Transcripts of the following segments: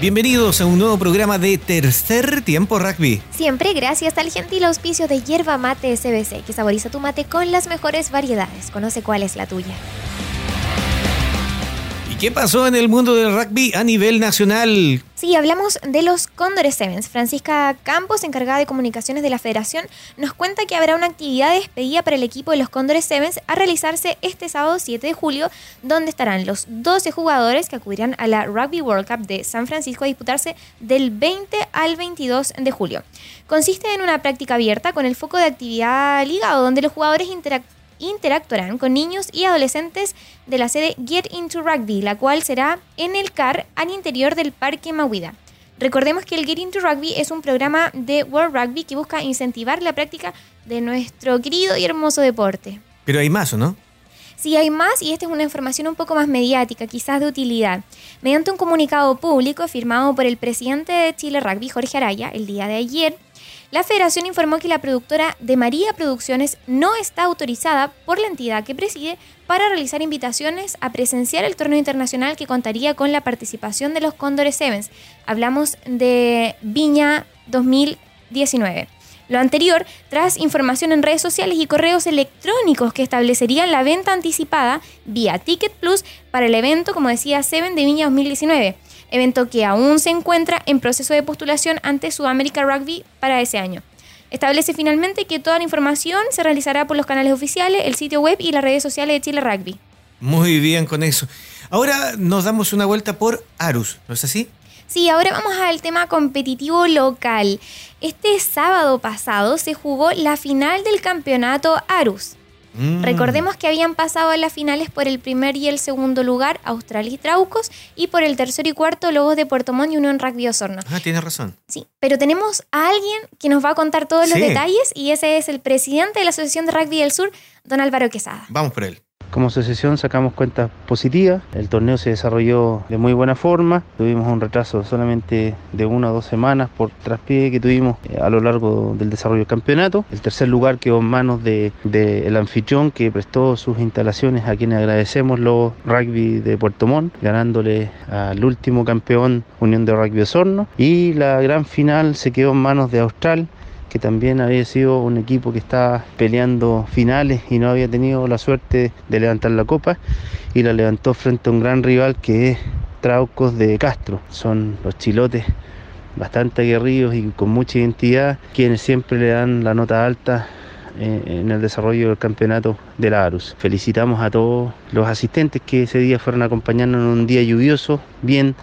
Bienvenidos a un nuevo programa de Tercer Tiempo Rugby. Siempre gracias al gentil auspicio de Hierba Mate SBC, que saboriza tu mate con las mejores variedades. Conoce cuál es la tuya. ¿Qué pasó en el mundo del rugby a nivel nacional? Sí, hablamos de los Cóndores Sevens. Francisca Campos, encargada de comunicaciones de la federación, nos cuenta que habrá una actividad de despedida para el equipo de los Cóndores Sevens a realizarse este sábado 7 de julio, donde estarán los 12 jugadores que acudirán a la Rugby World Cup de San Francisco a disputarse del 20 al 22 de julio. Consiste en una práctica abierta con el foco de actividad ligado, donde los jugadores interactúan interactuarán con niños y adolescentes de la sede Get Into Rugby, la cual será en el CAR al interior del Parque Mahuida. Recordemos que el Get Into Rugby es un programa de World Rugby que busca incentivar la práctica de nuestro querido y hermoso deporte. Pero hay más, ¿o no? Sí, hay más y esta es una información un poco más mediática, quizás de utilidad. Mediante un comunicado público firmado por el presidente de Chile Rugby, Jorge Araya, el día de ayer, la federación informó que la productora de María Producciones no está autorizada por la entidad que preside para realizar invitaciones a presenciar el torneo internacional que contaría con la participación de los Cóndores Sevens. Hablamos de Viña 2019. Lo anterior tras información en redes sociales y correos electrónicos que establecerían la venta anticipada vía Ticket Plus para el evento, como decía Seven de Viña 2019 evento que aún se encuentra en proceso de postulación ante Sudamérica Rugby para ese año. Establece finalmente que toda la información se realizará por los canales oficiales, el sitio web y las redes sociales de Chile Rugby. Muy bien con eso. Ahora nos damos una vuelta por Arus, ¿no es así? Sí, ahora vamos al tema competitivo local. Este sábado pasado se jugó la final del campeonato Arus. Mm. Recordemos que habían pasado a las finales por el primer y el segundo lugar Australia y Traucos y por el tercer y cuarto Lobos de Puerto Montt y Unión Rugby Osorno. Ah, tienes razón. Sí, pero tenemos a alguien que nos va a contar todos los detalles y ese es el presidente de la Asociación de Rugby del Sur, don Álvaro Quesada. Vamos por él. Como asociación sacamos cuentas positivas, el torneo se desarrolló de muy buena forma, tuvimos un retraso solamente de una o dos semanas por traspié que tuvimos eh, a lo largo del desarrollo del campeonato. El tercer lugar quedó en manos del de, anfitrión que prestó sus instalaciones a quienes agradecemos los rugby de Puerto Montt, ganándole al último campeón Unión de Rugby Osorno. Y la gran final se quedó en manos de Austral que también había sido un equipo que estaba peleando finales y no había tenido la suerte de levantar la copa y la levantó frente a un gran rival que es Traucos de Castro. Son los chilotes bastante aguerridos y con mucha identidad, quienes siempre le dan la nota alta eh, en el desarrollo del campeonato de la Arus. Felicitamos a todos los asistentes que ese día fueron acompañando en un día lluvioso, bien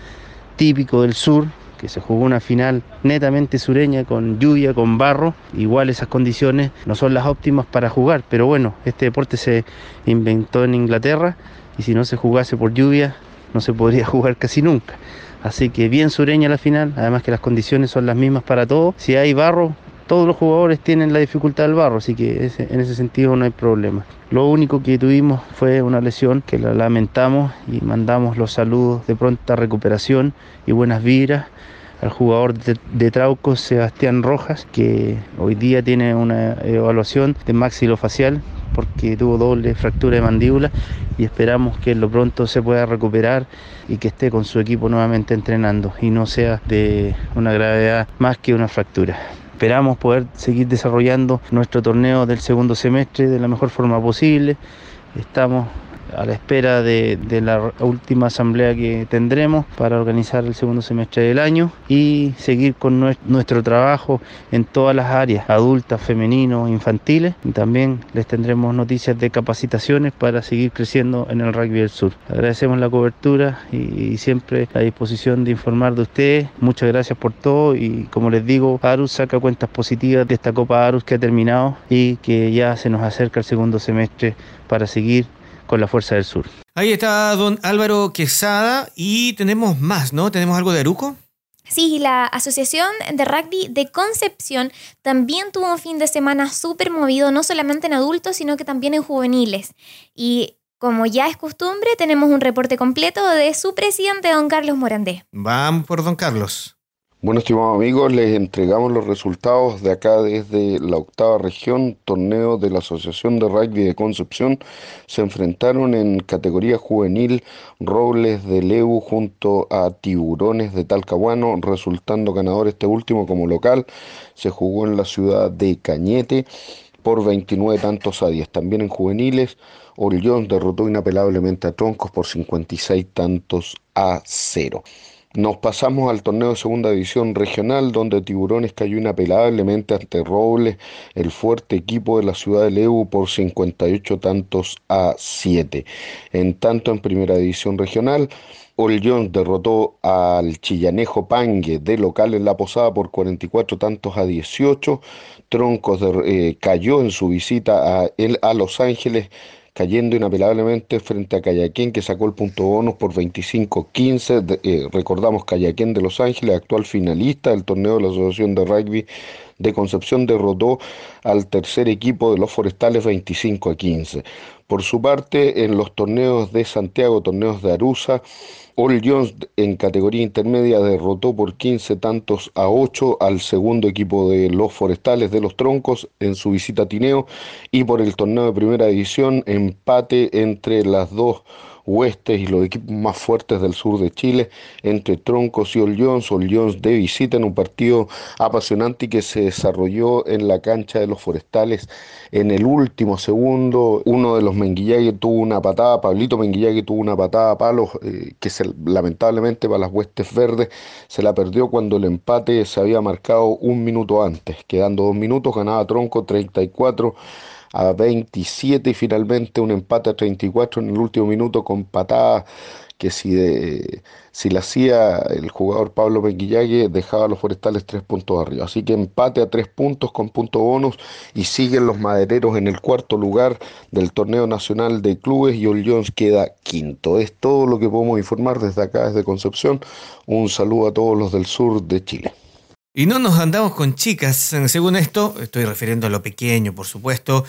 típico del sur, que se jugó una final netamente sureña con lluvia, con barro. Igual esas condiciones no son las óptimas para jugar, pero bueno, este deporte se inventó en Inglaterra y si no se jugase por lluvia no se podría jugar casi nunca. Así que bien sureña la final, además que las condiciones son las mismas para todos. Si hay barro, todos los jugadores tienen la dificultad del barro, así que en ese sentido no hay problema. Lo único que tuvimos fue una lesión que la lamentamos y mandamos los saludos de pronta recuperación y buenas vibras al jugador de, de Trauco, Sebastián Rojas, que hoy día tiene una evaluación de maxilofacial porque tuvo doble fractura de mandíbula y esperamos que lo pronto se pueda recuperar y que esté con su equipo nuevamente entrenando y no sea de una gravedad más que una fractura. Esperamos poder seguir desarrollando nuestro torneo del segundo semestre de la mejor forma posible. Estamos a la espera de, la última asamblea que tendremos para organizar el segundo semestre del año y seguir con nuestro trabajo en todas las áreas, adultas, femeninos, infantiles. Y también les tendremos noticias de capacitaciones para seguir creciendo en el rugby del sur. Agradecemos la cobertura y, siempre la disposición de informar de ustedes. Muchas gracias por todo y como les digo, Arus saca cuentas positivas de esta Copa Arus que ha terminado y que ya se nos acerca el segundo semestre para seguir con la Fuerza del Sur. Ahí está don Álvaro Quesada y tenemos más, ¿no? ¿Tenemos algo de Aruco? Sí, la Asociación de Rugby de Concepción también tuvo un fin de semana súper movido, no solamente en adultos, sino que también en juveniles. Y como ya es costumbre, tenemos un reporte completo de su presidente, don Carlos Morandé. Vamos por don Carlos. Bueno, estimados amigos, les entregamos los resultados de acá desde la octava región, torneo de la Asociación de Rugby de Concepción. Se enfrentaron en categoría juvenil Robles de Leu junto a Tiburones de Talcahuano, resultando ganador este último como local. Se jugó en la ciudad de Cañete por 29 tantos a 10. También en juveniles, Orillón derrotó inapelablemente a Troncos por 56 tantos a 0. Nos pasamos al torneo de segunda división regional, donde Tiburones cayó inapelablemente ante Robles, el fuerte equipo de la ciudad de Leu, por 58 tantos a 7. En tanto, en primera división regional, Olllón derrotó al Chillanejo Pangue de local en la Posada por 44 tantos a 18. Troncos eh, cayó en su visita a, a Los Ángeles cayendo inapelablemente frente a Cayaquén, que sacó el punto bonus por 25-15. Eh, recordamos Cayaquén de Los Ángeles, actual finalista del torneo de la Asociación de Rugby de Concepción, derrotó al tercer equipo de los Forestales 25 15. Por su parte, en los torneos de Santiago, torneos de Arusa, All Jones en categoría intermedia derrotó por 15 tantos a 8 al segundo equipo de los Forestales de los Troncos en su visita a Tineo y por el torneo de primera división empate entre las dos huestes y los equipos más fuertes del sur de Chile, entre Troncos y Ollions, Ollions de visita en un partido apasionante y que se desarrolló en la cancha de los Forestales en el último segundo. Uno de los Menguillague tuvo una patada, Pablito Menguillague tuvo una patada a palos eh, que lamentablemente para las huestes verdes se la perdió cuando el empate se había marcado un minuto antes, quedando dos minutos, ganaba Tronco 34 a 27 y finalmente un empate a 34 en el último minuto con patada que si, de, si la hacía el jugador Pablo Menguillague dejaba a los forestales tres puntos arriba. Así que empate a tres puntos con punto bonus y siguen los madereros en el cuarto lugar del torneo nacional de clubes y Jones queda quinto. Es todo lo que podemos informar desde acá, desde Concepción. Un saludo a todos los del sur de Chile. Y no nos andamos con chicas, según esto, estoy refiriendo a lo pequeño, por supuesto,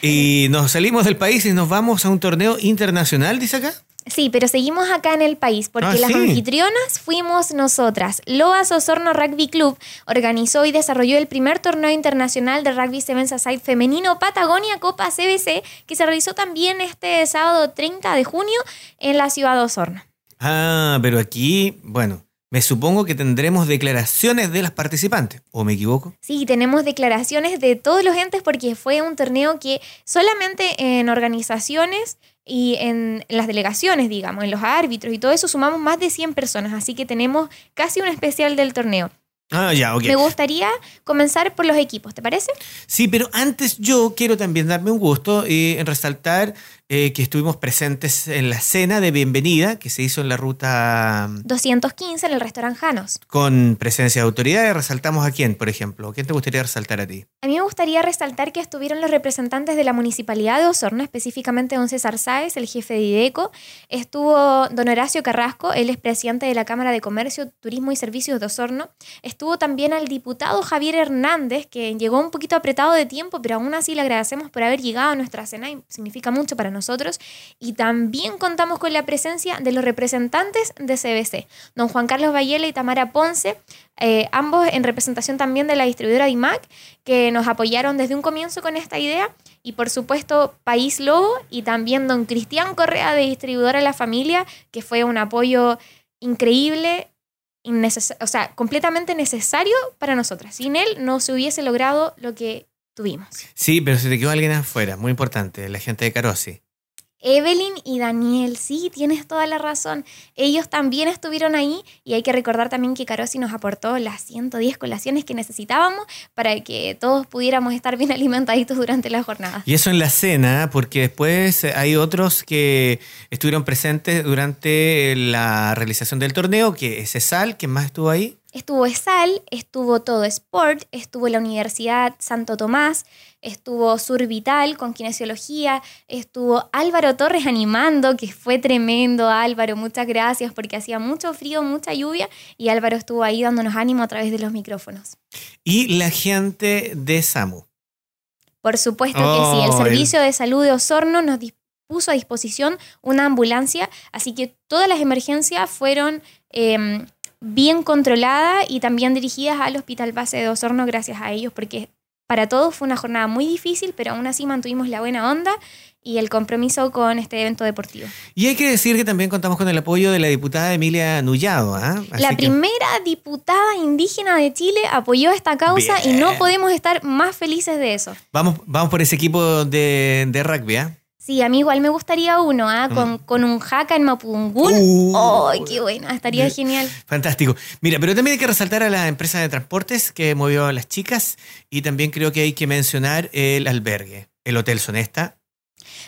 y nos salimos del país y nos vamos a un torneo internacional, dice acá. Sí, pero seguimos acá en el país porque Ah, las sí. anfitrionas fuimos nosotras. Loas Osorno Rugby Club organizó y desarrolló el primer torneo internacional de rugby Sevens Aside femenino Patagonia Copa CBC que se realizó también este sábado 30 de junio en la ciudad de Osorno. Ah, pero aquí, bueno, me supongo que tendremos declaraciones de las participantes, ¿o me equivoco? Sí, tenemos declaraciones de todos los entes porque fue un torneo que solamente en organizaciones y en las delegaciones, digamos, en los árbitros y todo eso sumamos más de 100 personas, así que tenemos casi un especial del torneo. Ah, ya, ok. Me gustaría comenzar por los equipos, ¿te parece? Sí, pero antes yo quiero también darme un gusto eh, en resaltar eh, que estuvimos presentes en la cena de bienvenida que se hizo en la ruta 215 en el restaurante Janos. con presencia de autoridades. Resaltamos a quién, por ejemplo. ¿Quién te gustaría resaltar a ti? A mí me gustaría resaltar que estuvieron los representantes de la Municipalidad de Osorno, específicamente don César Sáez, el jefe de IDECO. Estuvo don Horacio Carrasco, él es presidente de la Cámara de Comercio, Turismo y Servicios de Osorno. Estuvo también el diputado Javier Hernández, que llegó un poquito apretado de tiempo, pero aún así le agradecemos por haber llegado a nuestra cena y significa mucho para nosotros. Y también contamos con la presencia de los representantes de CBC, don Juan Carlos Bayela y Tamara Ponce, eh, ambos en representación también de la distribuidora DIMAC, que nos apoyaron desde un comienzo con esta idea. Y por supuesto, País Lobo y también don Cristian Correa de Distribuidora La Familia, que fue un apoyo increíble, o sea, completamente necesario para nosotras. Sin él no se hubiese logrado lo que tuvimos. Sí, pero se te quedó alguien afuera, muy importante, la gente de Carosi. Evelyn y Daniel, sí, tienes toda la razón. Ellos también estuvieron ahí y hay que recordar también que Carosi nos aportó las 110 colaciones que necesitábamos para que todos pudiéramos estar bien alimentaditos durante la jornada. Y eso en la cena, porque después hay otros que estuvieron presentes durante la realización del torneo, que es Cesal, ¿quién más estuvo ahí? Estuvo ESAL, estuvo Todo Sport, estuvo la Universidad Santo Tomás, estuvo Sur Vital con kinesiología, estuvo Álvaro Torres animando, que fue tremendo Álvaro, muchas gracias porque hacía mucho frío, mucha lluvia y Álvaro estuvo ahí dándonos ánimo a través de los micrófonos. Y la gente de SAMU. Por supuesto que Oh, sí, el el- Servicio de Salud de Osorno nos dispuso a disposición una ambulancia, así que todas las emergencias fueron eh, bien controlada y también dirigidas al Hospital Base de Osorno gracias a ellos, porque para todos fue una jornada muy difícil, pero aún así mantuvimos la buena onda y el compromiso con este evento deportivo. Y hay que decir que también contamos con el apoyo de la diputada Emilia Nullado. ¿ah? La primera diputada indígena de Chile apoyó esta causa y no podemos estar más felices de eso. Vamos, vamos por ese equipo de, de rugby, ¿ah? Sí, a mí igual me gustaría uno, ¿ah? con, mm. con, un jaca en Mapungún. Uh, ¡Ay, qué bueno! Estaría genial. Fantástico. Mira, pero también hay que resaltar a la empresa de transportes que movió a las chicas y también creo que hay que mencionar el albergue, el Hotel Sonesta.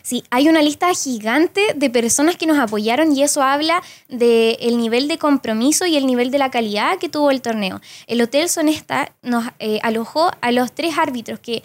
Sí, hay una lista gigante de personas que nos apoyaron y eso habla del nivel de compromiso y el nivel de la calidad que tuvo el torneo. El Hotel Sonesta nos eh, alojó a los tres árbitros que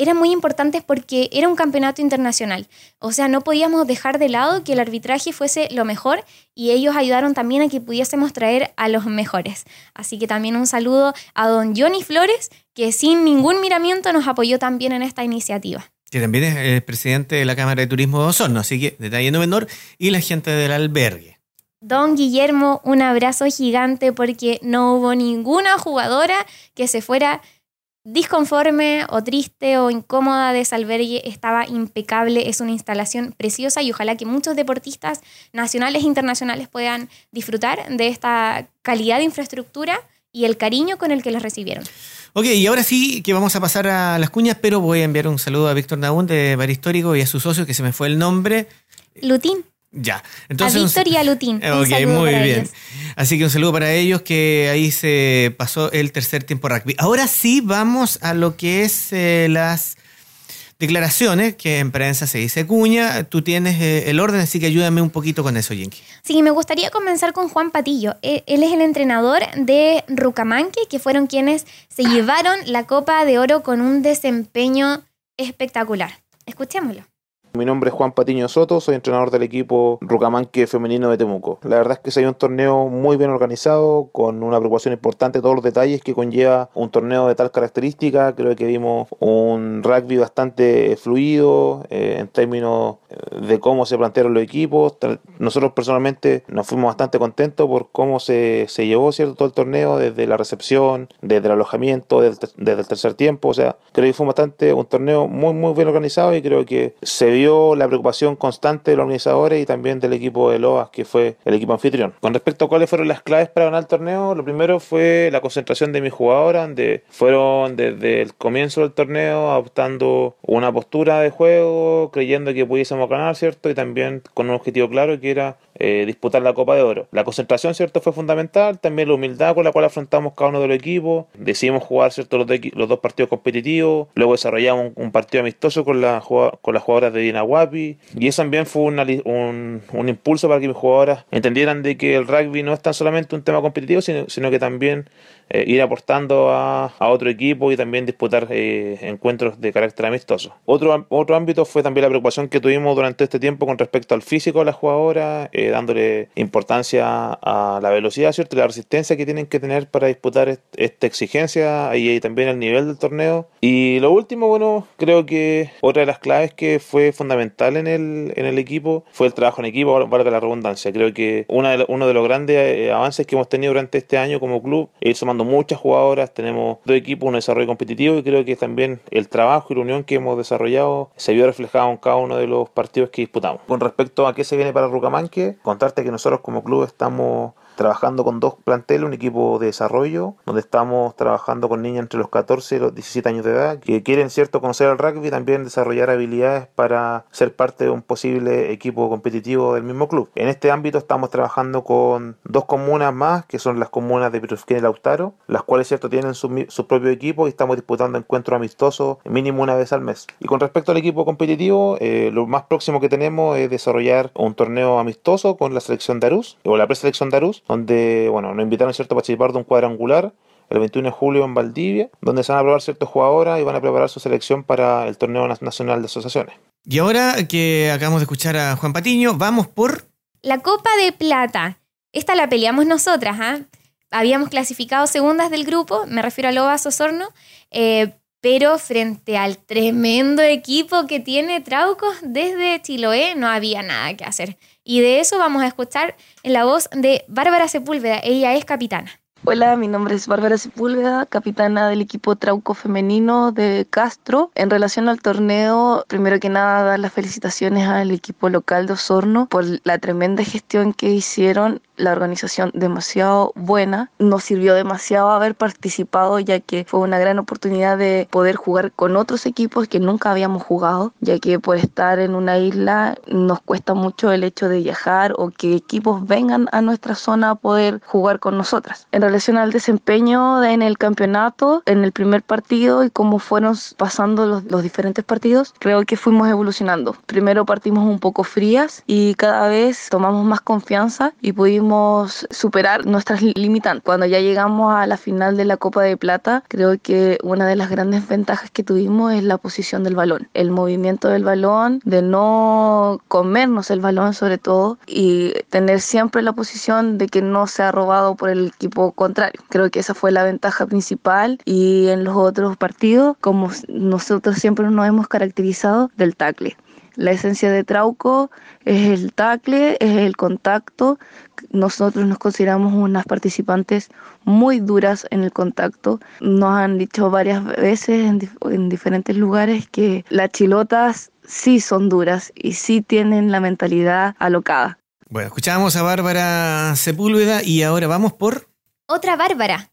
eran muy importantes porque era un campeonato internacional. O sea, no podíamos dejar de lado que el arbitraje fuese lo mejor y ellos ayudaron también a que pudiésemos traer a los mejores. Así que también un saludo a don Johnny Flores, que sin ningún miramiento nos apoyó también en esta iniciativa. Que también es el presidente de la Cámara de Turismo de Osorno, así que detalle no menor, y la gente del albergue. Don Guillermo, un abrazo gigante porque no hubo ninguna jugadora que se fuera disconforme o triste o incómoda de ese albergue estaba impecable, es una instalación preciosa y ojalá que muchos deportistas nacionales e internacionales puedan disfrutar de esta calidad de infraestructura y el cariño con el que los recibieron. Ok, y ahora sí que vamos a pasar a las cuñas, pero voy a enviar un saludo a Víctor Naún de Bar Histórico y a su socio que se me fue el nombre. Lutín. Ya. Entonces, a Víctor y a Lutín. Ok, muy bien. Así que un saludo para ellos que ahí se pasó el tercer tiempo rugby. Ahora sí vamos a lo que es eh, las declaraciones, que en prensa se dice cuña. Tú tienes eh, el orden, así que ayúdame un poquito con eso, Jinky. Sí, me gustaría comenzar con Juan Patillo. E, él es el entrenador de Rucamanque, que fueron quienes se llevaron la Copa de Oro con un desempeño espectacular. Escuchémoslo. Mi nombre es Juan Patiño Soto, soy entrenador del equipo Rucamanque femenino de Temuco. La verdad es que se ha un torneo muy bien organizado, con una preocupación importante todos los detalles que conlleva un torneo de tal característica. Creo que vimos un rugby bastante fluido eh, en términos eh, de cómo se plantearon los equipos. Nosotros personalmente nos fuimos bastante contentos por cómo se, se llevó ¿cierto? todo el torneo, desde la recepción, desde el alojamiento, desde, desde el tercer tiempo. O sea, creo que fue bastante un torneo muy, muy bien organizado y creo que se la preocupación constante de los organizadores y también del equipo de Loas, que fue el equipo anfitrión. Con respecto a cuáles fueron las claves para ganar el torneo, lo primero fue la concentración de mis jugadoras, donde fueron desde el comienzo del torneo adoptando una postura de juego, creyendo que pudiésemos ganar, ¿cierto? Y también con un objetivo claro que era eh, disputar la Copa de Oro. La concentración, ¿cierto? Fue fundamental, también la humildad con la cual afrontamos cada uno de los equipos, decidimos jugar, ¿cierto? Los, dos partidos competitivos, luego desarrollamos un, partido amistoso con, la, con las jugadoras de Dinahuapi, y eso también fue un, un, impulso para que mis jugadoras entendieran de que el rugby no es tan solamente un tema competitivo, sino, sino que también eh, ir aportando a, a, otro equipo y también disputar eh, encuentros de carácter amistoso. Otro, otro ámbito fue también la preocupación que tuvimos durante este tiempo con respecto al físico de las jugadoras, eh, dándole importancia a la velocidad, ¿cierto? Y la resistencia que tienen que tener para disputar esta exigencia y, también el nivel del torneo. Y lo último, bueno, creo que otra de las claves que fue fundamental en el, en el equipo fue el trabajo en equipo, valga la redundancia. Creo que una de, uno de los grandes avances que hemos tenido durante este año como club es sumando muchas jugadoras, tenemos dos equipos, un desarrollo competitivo y creo que también el trabajo y la unión que hemos desarrollado se vio reflejado en cada uno de los partidos que disputamos. Con respecto a qué se viene para Rucamanque, contarte que nosotros como club estamos trabajando con dos planteles, un equipo de desarrollo, donde estamos trabajando con niñas entre los 14 y los 17 años de edad, que quieren, cierto, conocer el rugby y también desarrollar habilidades para ser parte de un posible equipo competitivo del mismo club. En este ámbito estamos trabajando con dos comunas más, que son las comunas de Pirufquén y Lautaro, las cuales, cierto, tienen su, propio equipo y estamos disputando encuentros amistosos mínimo una vez al mes. Y con respecto al equipo competitivo, eh, lo más próximo que tenemos es desarrollar un torneo amistoso con la selección de Arús, o la preselección de Arús, donde bueno, nos invitaron ¿cierto? a participar de un cuadrangular el 21 de julio en Valdivia, donde se van a probar ciertos jugadores y van a preparar su selección para el torneo nacional de asociaciones. Y ahora que acabamos de escuchar a Juan Patiño, vamos por... La Copa de Plata. Esta la peleamos nosotras, ¿ah? Habíamos clasificado segundas del grupo, me refiero a Lobas Osorno, eh, pero frente al tremendo equipo que tiene Traucos desde Chiloé no había nada que hacer. Y de eso vamos a escuchar en la voz de Bárbara Sepúlveda, ella es capitana. Hola, mi nombre es Bárbara Sepúlveda, capitana del equipo Trauco Femenino de Castro. En relación al torneo, primero que nada, dar las felicitaciones al equipo local de Osorno por la tremenda gestión que hicieron la organización demasiado buena. Nos sirvió demasiado haber participado ya que fue una gran oportunidad de poder jugar con otros equipos que nunca habíamos jugado, ya que por estar en una isla nos cuesta mucho el hecho de viajar o que equipos vengan a nuestra zona a poder jugar con nosotras. En relación al desempeño en el campeonato, en el primer partido y cómo fueron pasando los, los diferentes partidos, creo que fuimos evolucionando. Primero partimos un poco frías y cada vez tomamos más confianza y pudimos superar nuestras limitantes. Cuando ya llegamos a la final de la Copa de Plata, creo que una de las grandes ventajas que tuvimos es la posición del balón, el movimiento del balón, de no comernos el balón sobre todo y tener siempre la posición de que no sea robado por el equipo contrario. Creo que esa fue la ventaja principal y en los otros partidos, como nosotros siempre nos hemos caracterizado del tackle. La esencia de Trauco es el tackle, es el contacto. Nosotros nos consideramos unas participantes muy duras en el contacto. Nos han dicho varias veces en, diferentes lugares que las chilotas sí son duras y sí tienen la mentalidad alocada. Bueno, escuchábamos a Bárbara Sepúlveda y ahora vamos por... Otra Bárbara,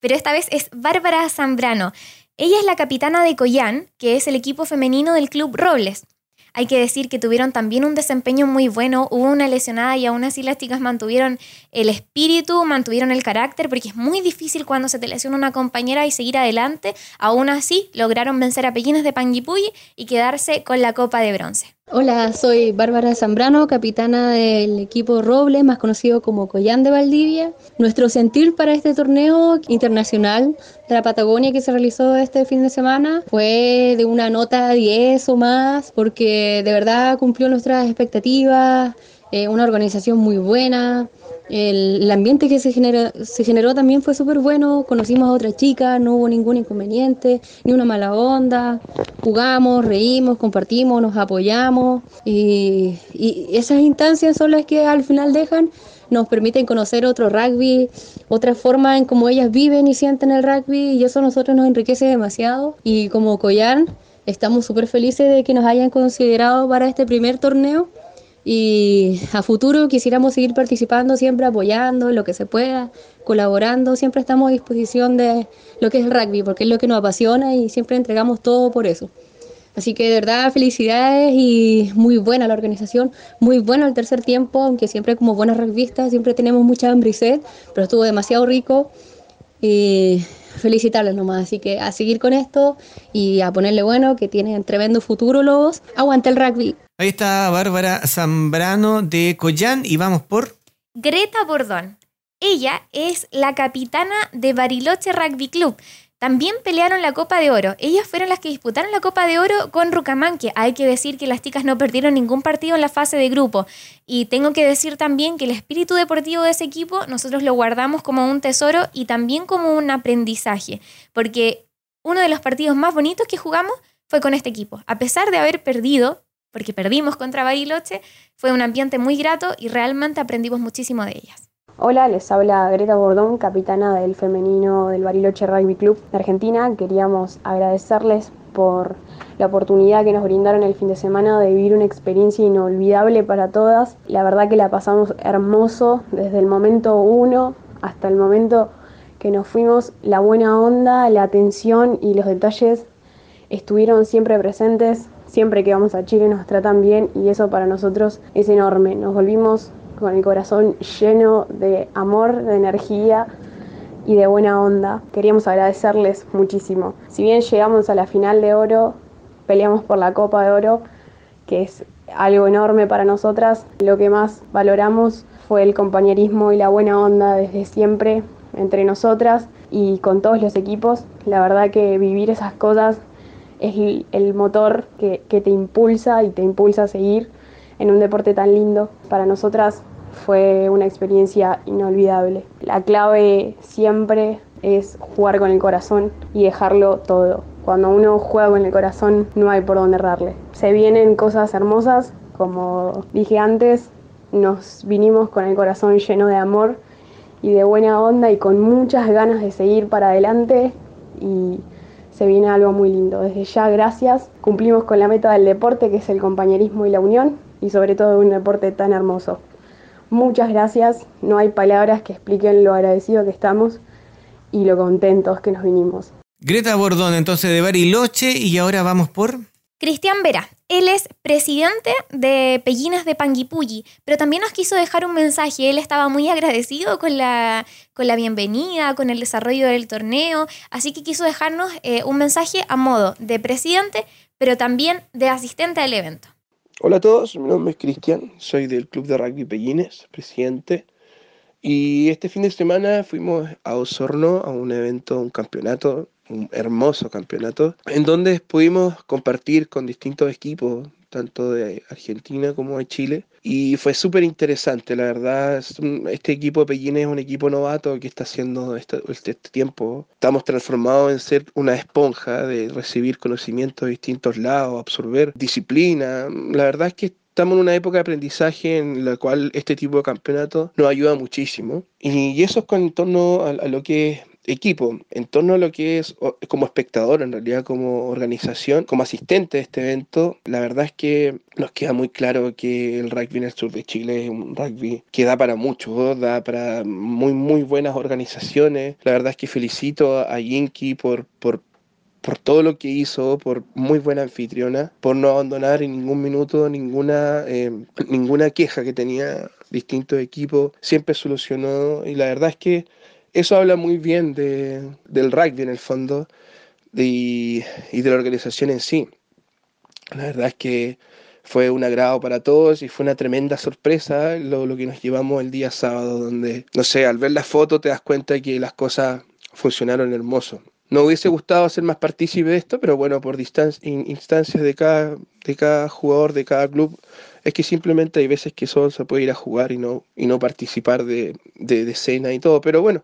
pero esta vez es Bárbara Zambrano. Ella es la capitana de Coyán, que es el equipo femenino del Club Robles. Hay que decir que tuvieron también un desempeño muy bueno, hubo una lesionada y aún así las chicas mantuvieron el espíritu, mantuvieron el carácter, porque es muy difícil cuando se te lesiona una compañera y seguir adelante. Aún así, lograron vencer a Pellinas de Panguipulli y quedarse con la copa de bronce. Hola, soy Bárbara Zambrano, capitana del equipo Roble, más conocido como Collán de Valdivia. Nuestro sentir para este torneo internacional de la Patagonia que se realizó este fin de semana fue de una nota 10 o más, porque de verdad cumplió nuestras expectativas, eh, una organización muy buena, el, ambiente que se generó, se generó también fue súper bueno, conocimos a otras chicas, no hubo ningún inconveniente, ni una mala onda, jugamos, reímos, compartimos, nos apoyamos. Y, y esas instancias son las que al final dejan nos permiten conocer otro rugby, otra forma en cómo ellas viven y sienten el rugby y eso a nosotros nos enriquece demasiado. Y como Collán estamos súper felices de que nos hayan considerado para este primer torneo y a futuro quisiéramos seguir participando, siempre apoyando lo que se pueda, colaborando, siempre estamos a disposición de lo que es el rugby, porque es lo que nos apasiona y siempre entregamos todo por eso. Así que de verdad felicidades y muy buena la organización, muy bueno el tercer tiempo, aunque siempre como buenas rugbyistas siempre tenemos mucha hambre y sed, pero estuvo demasiado rico y felicitarles nomás. Así que a seguir con esto y a ponerle bueno, que tienen tremendo futuro los. Aguante el rugby. Ahí está Bárbara Zambrano de Collán y vamos por... Greta Bordón. Ella es la capitana de Bariloche Rugby Club. También pelearon la Copa de Oro. Ellas fueron las que disputaron la Copa de Oro con Rucamanque. Hay que decir que las chicas no perdieron ningún partido en la fase de grupo. Y tengo que decir también que el espíritu deportivo de ese equipo nosotros lo guardamos como un tesoro y también como un aprendizaje. Porque uno de los partidos más bonitos que jugamos fue con este equipo. A pesar de haber perdido, porque perdimos contra Bariloche, fue un ambiente muy grato y realmente aprendimos muchísimo de ellas. Hola, les habla Greta Bordón, capitana del femenino del Bariloche Rugby Club de Argentina. Queríamos agradecerles por la oportunidad que nos brindaron el fin de semana de vivir una experiencia inolvidable para todas. La verdad que la pasamos hermoso desde el momento uno hasta el momento que nos fuimos. La buena onda, la atención y los detalles estuvieron siempre presentes siempre que vamos a Chile nos tratan bien y eso para nosotros es enorme. Nos volvimos con el corazón lleno de amor, de energía y de buena onda. Queríamos agradecerles muchísimo. Si bien llegamos a la final de oro, peleamos por la Copa de Oro, que es algo enorme para nosotras, lo que más valoramos fue el compañerismo y la buena onda desde siempre entre nosotras y con todos los equipos. La verdad que vivir esas cosas es el motor que, te impulsa y te impulsa a seguir en un deporte tan lindo. Para nosotras fue una experiencia inolvidable. La clave siempre es jugar con el corazón y dejarlo todo. Cuando uno juega con el corazón no hay por dónde errarle. Se vienen cosas hermosas, como dije antes, nos vinimos con el corazón lleno de amor y de buena onda y con muchas ganas de seguir para adelante y se viene algo muy lindo. Desde ya, gracias. Cumplimos con la meta del deporte, que es el compañerismo y la unión, y sobre todo un deporte tan hermoso. Muchas gracias. No hay palabras que expliquen lo agradecido que estamos y lo contentos que nos vinimos. Greta Bordón, entonces de Bariloche, y ahora vamos por... Cristian Vera, él es presidente de Pellinas de Panguipulli, pero también nos quiso dejar un mensaje. Él estaba muy agradecido con la, con la bienvenida, con el desarrollo del torneo, así que quiso dejarnos eh, un mensaje a modo de presidente, pero también de asistente al evento. Hola a todos, mi nombre es Cristian, soy del Club de Rugby Pellines, presidente. Y este fin de semana fuimos a Osorno a un evento, un campeonato un hermoso campeonato, en donde pudimos compartir con distintos equipos, tanto de Argentina como de Chile. Y fue súper interesante, la verdad. Este equipo de Pellín es un equipo novato que está haciendo este, este, tiempo. Estamos transformados en ser una esponja de recibir conocimiento de distintos lados, absorber disciplina. La verdad es que estamos en una época de aprendizaje en la cual este tipo de campeonato nos ayuda muchísimo. Y eso es con torno a, a lo que es equipo, en torno a lo que es como espectador, en realidad como organización, como asistente de este evento, la verdad es que nos queda muy claro que el rugby en el sur de Chile es un rugby que da para mucho, da para muy, muy buenas organizaciones. La verdad es que felicito a Yinky por, por por todo lo que hizo, por muy buena anfitriona, por no abandonar en ningún minuto ninguna, eh, ninguna queja que tenía distintos equipos, siempre solucionó y la verdad es que eso habla muy bien de, del rugby en el fondo y, de la organización en sí. La verdad es que fue un agrado para todos y fue una tremenda sorpresa lo, lo, que nos llevamos el día sábado, donde, no sé, al ver la foto te das cuenta que las cosas funcionaron hermoso. No hubiese gustado ser más partícipe de esto, pero bueno, por instancias de cada, de cada jugador, de cada club, es que simplemente hay veces que solo se puede ir a jugar y no, y no participar de, de, de cena y todo. Pero bueno,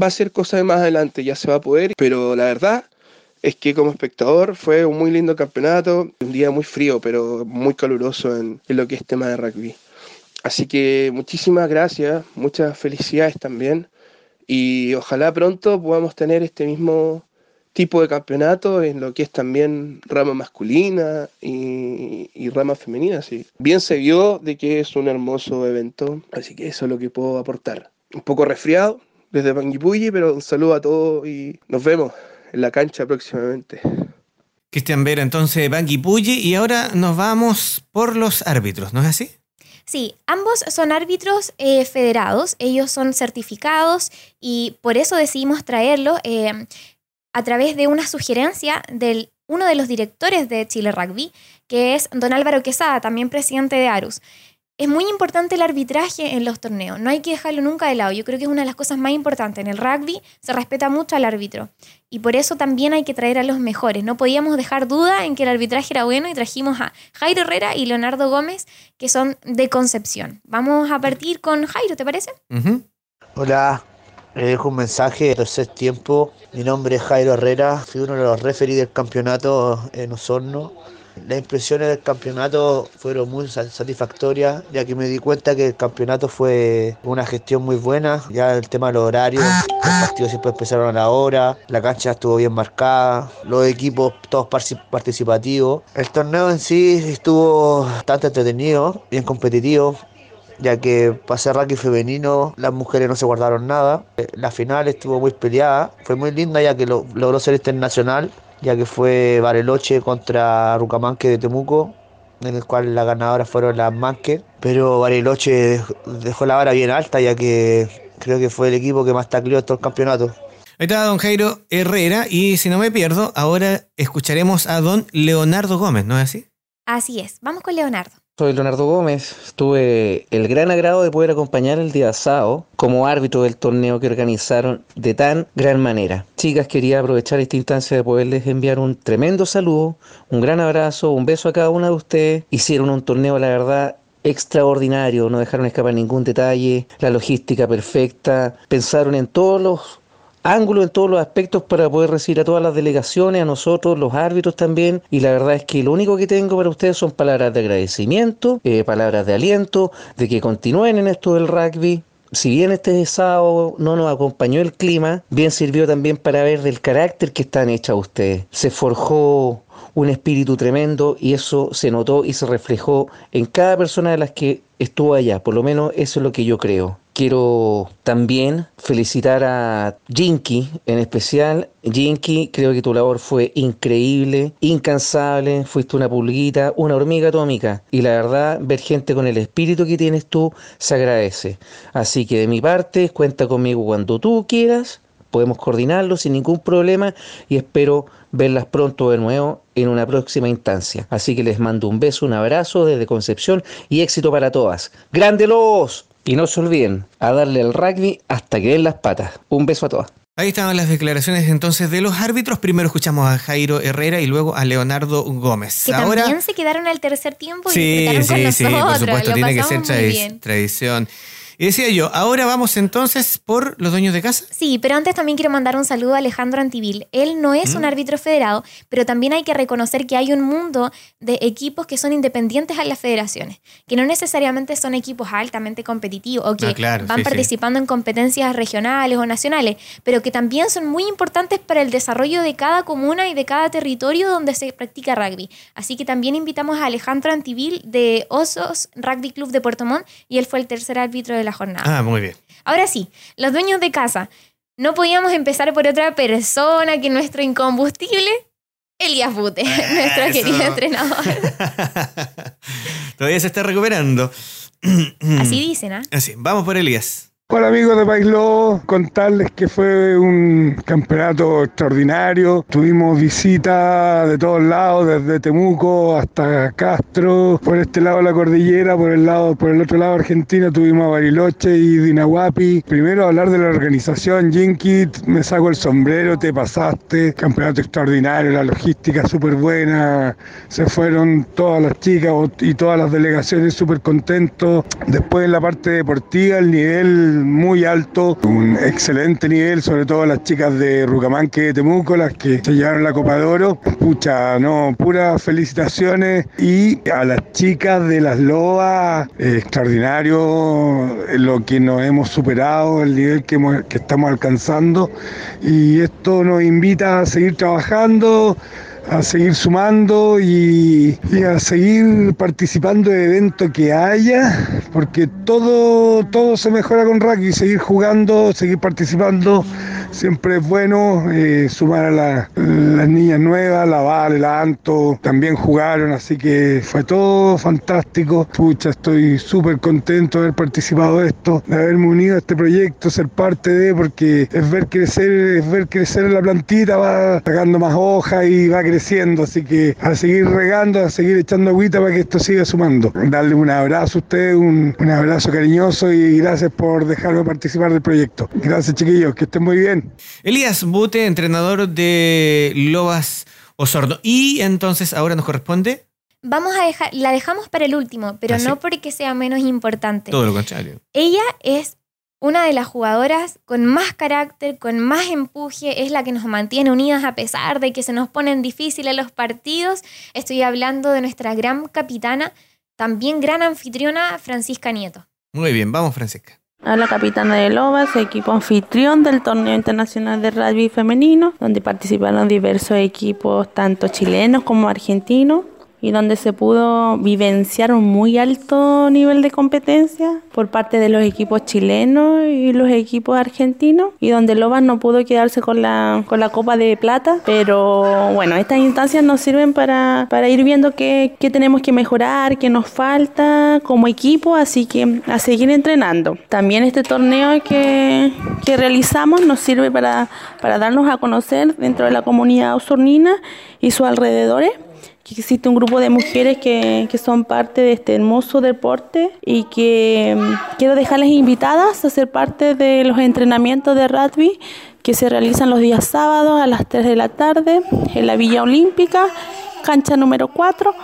va a ser cosa de más adelante, ya se va a poder. Pero la verdad es que como espectador fue un muy lindo campeonato, un día muy frío, pero muy caluroso en, en lo que es tema de rugby. Así que muchísimas gracias, muchas felicidades también y ojalá pronto podamos tener este mismo tipo de campeonato en lo que es también rama masculina y, rama femenina. Sí. Bien se vio de que es un hermoso evento, así que eso es lo que puedo aportar. Un poco resfriado desde Panguipulli, pero un saludo a todos y nos vemos en la cancha próximamente. Cristian Vera, entonces Panguipulli, y ahora nos vamos por los árbitros, ¿no es así? Sí, ambos son árbitros eh, federados, ellos son certificados y por eso decidimos traerlo. Eh, a través de una sugerencia de uno de los directores de Chile Rugby, que es don Álvaro Quesada, también presidente de Arus. Es muy importante el arbitraje en los torneos, no hay que dejarlo nunca de lado. Yo creo que es una de las cosas más importantes. En el rugby se respeta mucho al árbitro y por eso también hay que traer a los mejores. No podíamos dejar duda en que el arbitraje era bueno y trajimos a Jairo Herrera y Leonardo Gómez, que son de Concepción. Vamos a partir con Jairo, ¿te parece? Hola, le dejo un mensaje tercer tiempo. Mi nombre es Jairo Herrera, fui uno de los referees del campeonato en Osorno. Las impresiones del campeonato fueron muy satisfactorias, ya que me di cuenta que el campeonato fue una gestión muy buena. Ya el tema de los horarios, los partidos siempre empezaron a la hora, la cancha estuvo bien marcada, los equipos todos participativos. El torneo en sí estuvo bastante entretenido, bien competitivo ya que para ser rugby femenino las mujeres no se guardaron nada. Eh, la final estuvo muy peleada, fue muy linda ya que lo, logró ser internacional, ya que fue Bariloche contra Rucamanque de Temuco, en el cual las ganadoras fueron las Manque, pero Bariloche dejó la vara bien alta ya que creo que fue el equipo que más tacleó en todo el campeonato. Ahí está don Jairo Herrera y si no me pierdo, ahora escucharemos a don Leonardo Gómez, ¿no es así? Así es, vamos con Leonardo. Soy Leonardo Gómez. Tuve el gran agrado de poder acompañar el día sábado como árbitro del torneo que organizaron de tan gran manera. Chicas, quería aprovechar esta instancia de poderles enviar un tremendo saludo, un gran abrazo, un beso a cada una de ustedes. Hicieron un torneo, la verdad, extraordinario, no dejaron escapar ningún detalle, la logística perfecta, pensaron en todos los ángulos, en todos los aspectos para poder recibir a todas las delegaciones, a nosotros, los árbitros también. Y la verdad es que lo único que tengo para ustedes son palabras de agradecimiento, eh, palabras de aliento, de que continúen en esto del rugby, si bien este sábado no nos acompañó el clima, bien sirvió también para ver del carácter que están hechas ustedes. Se forjó un espíritu tremendo y eso se notó y se reflejó en cada persona de las que estuvo allá, por lo menos eso es lo que yo creo. Quiero también felicitar a Jinky, en especial. Jinky, creo que tu labor fue increíble, incansable, fuiste una pulguita, una hormiga atómica. Y la verdad, ver gente con el espíritu que tienes tú se agradece. Así que de mi parte, cuenta conmigo cuando tú quieras, podemos coordinarlo sin ningún problema y espero verlas pronto de nuevo en una próxima instancia. Así que les mando un beso, un abrazo desde Concepción y éxito para todas. ¡Grande los! Y no se olviden a darle al rugby hasta que den las patas. Un beso a todas. Ahí estaban las declaraciones entonces de los árbitros. Primero escuchamos a Jairo Herrera y luego a Leonardo Gómez. Que Ahora, también se quedaron al tercer tiempo y sí, sí, con sí, por nosotros. supuesto, Lo tiene que ser bien. tradición. Y decía yo, ahora vamos entonces por los dueños de casa. Sí, pero antes también quiero mandar un saludo a Alejandro Antivil. Él no es un árbitro federado, pero también hay que reconocer que hay un mundo de equipos que son independientes a las federaciones, que no necesariamente son equipos altamente competitivos o que Ah, claro, van sí, sí. participando en competencias regionales o nacionales, pero que también son muy importantes para el desarrollo de cada comuna y de cada territorio donde se practica rugby. Así que también invitamos a Alejandro Antivil de Osos Rugby Club de Puerto Montt y él fue el tercer árbitro de la jornada. Ah, muy bien. Ahora sí, los dueños de casa. No podíamos empezar por otra persona que nuestro incombustible, Elías Bute, nuestro Eso. querido entrenador. Todavía se está recuperando. Así dicen, ¿ah? Así, vamos por Elías. Hola amigos de Paislo, contarles que fue un campeonato extraordinario. Tuvimos visita de todos lados, desde Temuco hasta Castro, por este lado de la cordillera, por el lado, por el otro lado Argentina tuvimos a Bariloche y Dinahuapi. Primero hablar de la organización, Jinky, me saco el sombrero, te pasaste. Campeonato extraordinario, la logística súper buena. Se fueron todas las chicas y todas las delegaciones súper contentos. Después en la parte deportiva, el nivel muy alto, un excelente nivel, sobre todo las chicas de Rucamanque de Temuco, las que se llevaron la Copa de Oro. Pucha, no, puras felicitaciones. Y a las chicas de las Lobas, eh, extraordinario lo que nos hemos superado, el nivel que, hemos- que estamos alcanzando. Y esto nos invita a seguir trabajando a seguir sumando y, y a seguir participando de eventos que haya, porque todo, todo se mejora con rugby, seguir jugando, seguir participando, siempre es bueno, eh, sumar a la- las niñas nuevas, la Vale, la Anto, también jugaron, así que fue todo fantástico. Pucha, estoy súper contento de haber participado de esto, de haberme unido a este proyecto, ser parte de, porque es ver crecer, es ver crecer la plantita, va sacando más hojas y va creciendo, así que a seguir regando, a seguir echando agüita para que esto siga sumando. Darle un abrazo a ustedes, un, un abrazo cariñoso y gracias por dejarme participar del proyecto. Gracias chiquillos, que estén muy bien. Elías Bute, entrenador de Lobas Osorno. Y entonces ahora nos corresponde Vamos a dejar, la dejamos para el último, pero Ah, sí. no porque sea menos importante. todo lo contrario. Ella es una de las jugadoras con más carácter, con más empuje, es la que nos mantiene unidas a pesar de que se nos ponen difíciles los partidos. Estoy hablando de nuestra gran capitana, también gran anfitriona, Francisca Nieto. Muy bien, vamos Francesca. A la capitana de Lobas, equipo anfitrión del torneo internacional de rugby femenino, donde participaron diversos equipos, tanto chilenos como argentinos, y donde se pudo vivenciar un muy alto nivel de competencia por parte de los equipos chilenos y los equipos argentinos, y donde Lobas no pudo quedarse con la, con la copa de plata, pero bueno, estas instancias nos sirven para, para ir viendo qué, qué tenemos que mejorar, qué nos falta como equipo, así que a seguir entrenando. También este torneo que, que realizamos nos sirve para, para darnos a conocer dentro de la comunidad osornina y sus alrededores que existe un grupo de mujeres que, que son parte de este hermoso deporte y que mm, quiero dejarles invitadas a ser parte de los entrenamientos de rugby que se realizan los días sábados a las 3 de la tarde en la Villa Olímpica, cancha número 4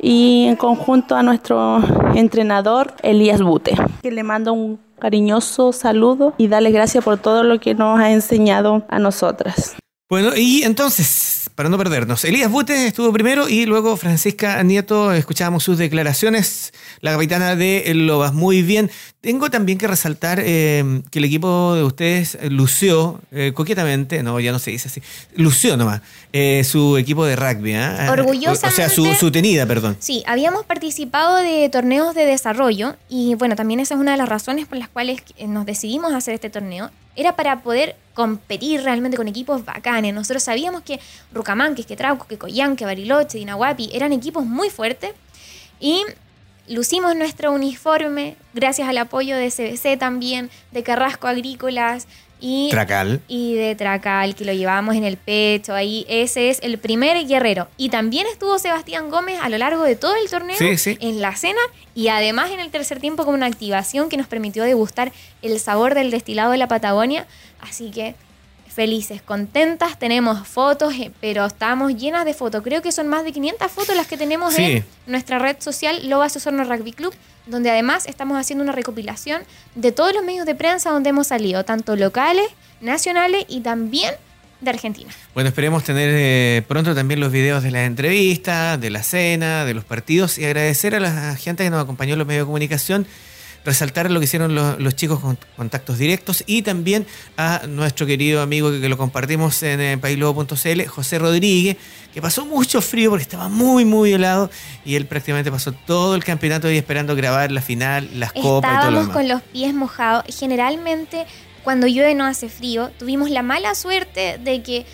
y en conjunto a nuestro entrenador Elías Bute, que le mando un cariñoso saludo y darle gracias por todo lo que nos ha enseñado a nosotras. Bueno, y entonces, para no perdernos, Elías Bute estuvo primero y luego Francisca Nieto, escuchábamos sus declaraciones, la capitana de Lobas. Muy bien. Tengo también que resaltar eh, que el equipo de ustedes lució eh, coquetamente, no, ya no se dice así, lució nomás, eh, su equipo de rugby. ¿eh? Orgullosamente. O sea, su, su tenida, perdón. Sí, habíamos participado de torneos de desarrollo y bueno, también esa es una de las razones por las cuales nos decidimos hacer este torneo. Era para poder competir realmente con equipos bacanes. Nosotros sabíamos que Rucamán, que Trauco, que Coyán, que Bariloche, Dinahuapi eran equipos muy fuertes y lucimos nuestro uniforme gracias al apoyo de CBC también, de Carrasco Agrícolas y, Tracal. y de Tracal, que lo llevábamos en el pecho. Ahí ese es el primer guerrero. Y también estuvo Sebastián Gómez a lo largo de todo el torneo Sí, sí. en la cena y además en el tercer tiempo con una activación que nos permitió degustar el sabor del destilado de la Patagonia. Así que felices, contentas, tenemos fotos, eh, pero estamos llenas de fotos. Creo que son más de 500 fotos las que tenemos Sí. en nuestra red social Lobas Osorno Rugby Club, donde además estamos haciendo una recopilación de todos los medios de prensa donde hemos salido, tanto locales, nacionales y también de Argentina. Bueno, esperemos tener eh, pronto también los videos de las entrevistas, de la cena, de los partidos y agradecer a la gente que nos acompañó en los medios de comunicación, resaltar lo que hicieron los, los chicos con contactos directos y también a nuestro querido amigo que, que lo compartimos en eh, paislobo.cl, José Rodríguez, que pasó mucho frío porque estaba muy, muy helado y él prácticamente pasó todo el campeonato ahí esperando grabar la final, las copas y todo lo demás. con los pies mojados. Generalmente, cuando llueve no hace frío. Tuvimos la mala suerte de que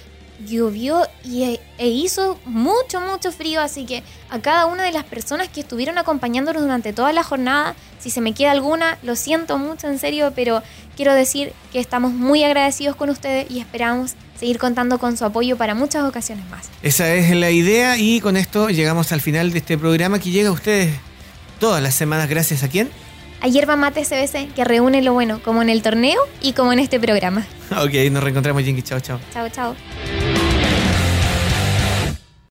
llovió y, e- e hizo mucho, mucho frío. Así que a cada una de las personas que estuvieron acompañándonos durante toda la jornada, si se me queda alguna, lo siento mucho en serio, pero quiero decir que estamos muy agradecidos con ustedes y esperamos seguir contando con su apoyo para muchas ocasiones más. Esa es la idea y con esto llegamos al final de este programa que llega a ustedes todas las semanas gracias a quién. A Yerba Mate CBC, que reúne lo bueno, como en el torneo y como en este programa. Ok, nos reencontramos, Jinky. Chao, chao. Chao, chao.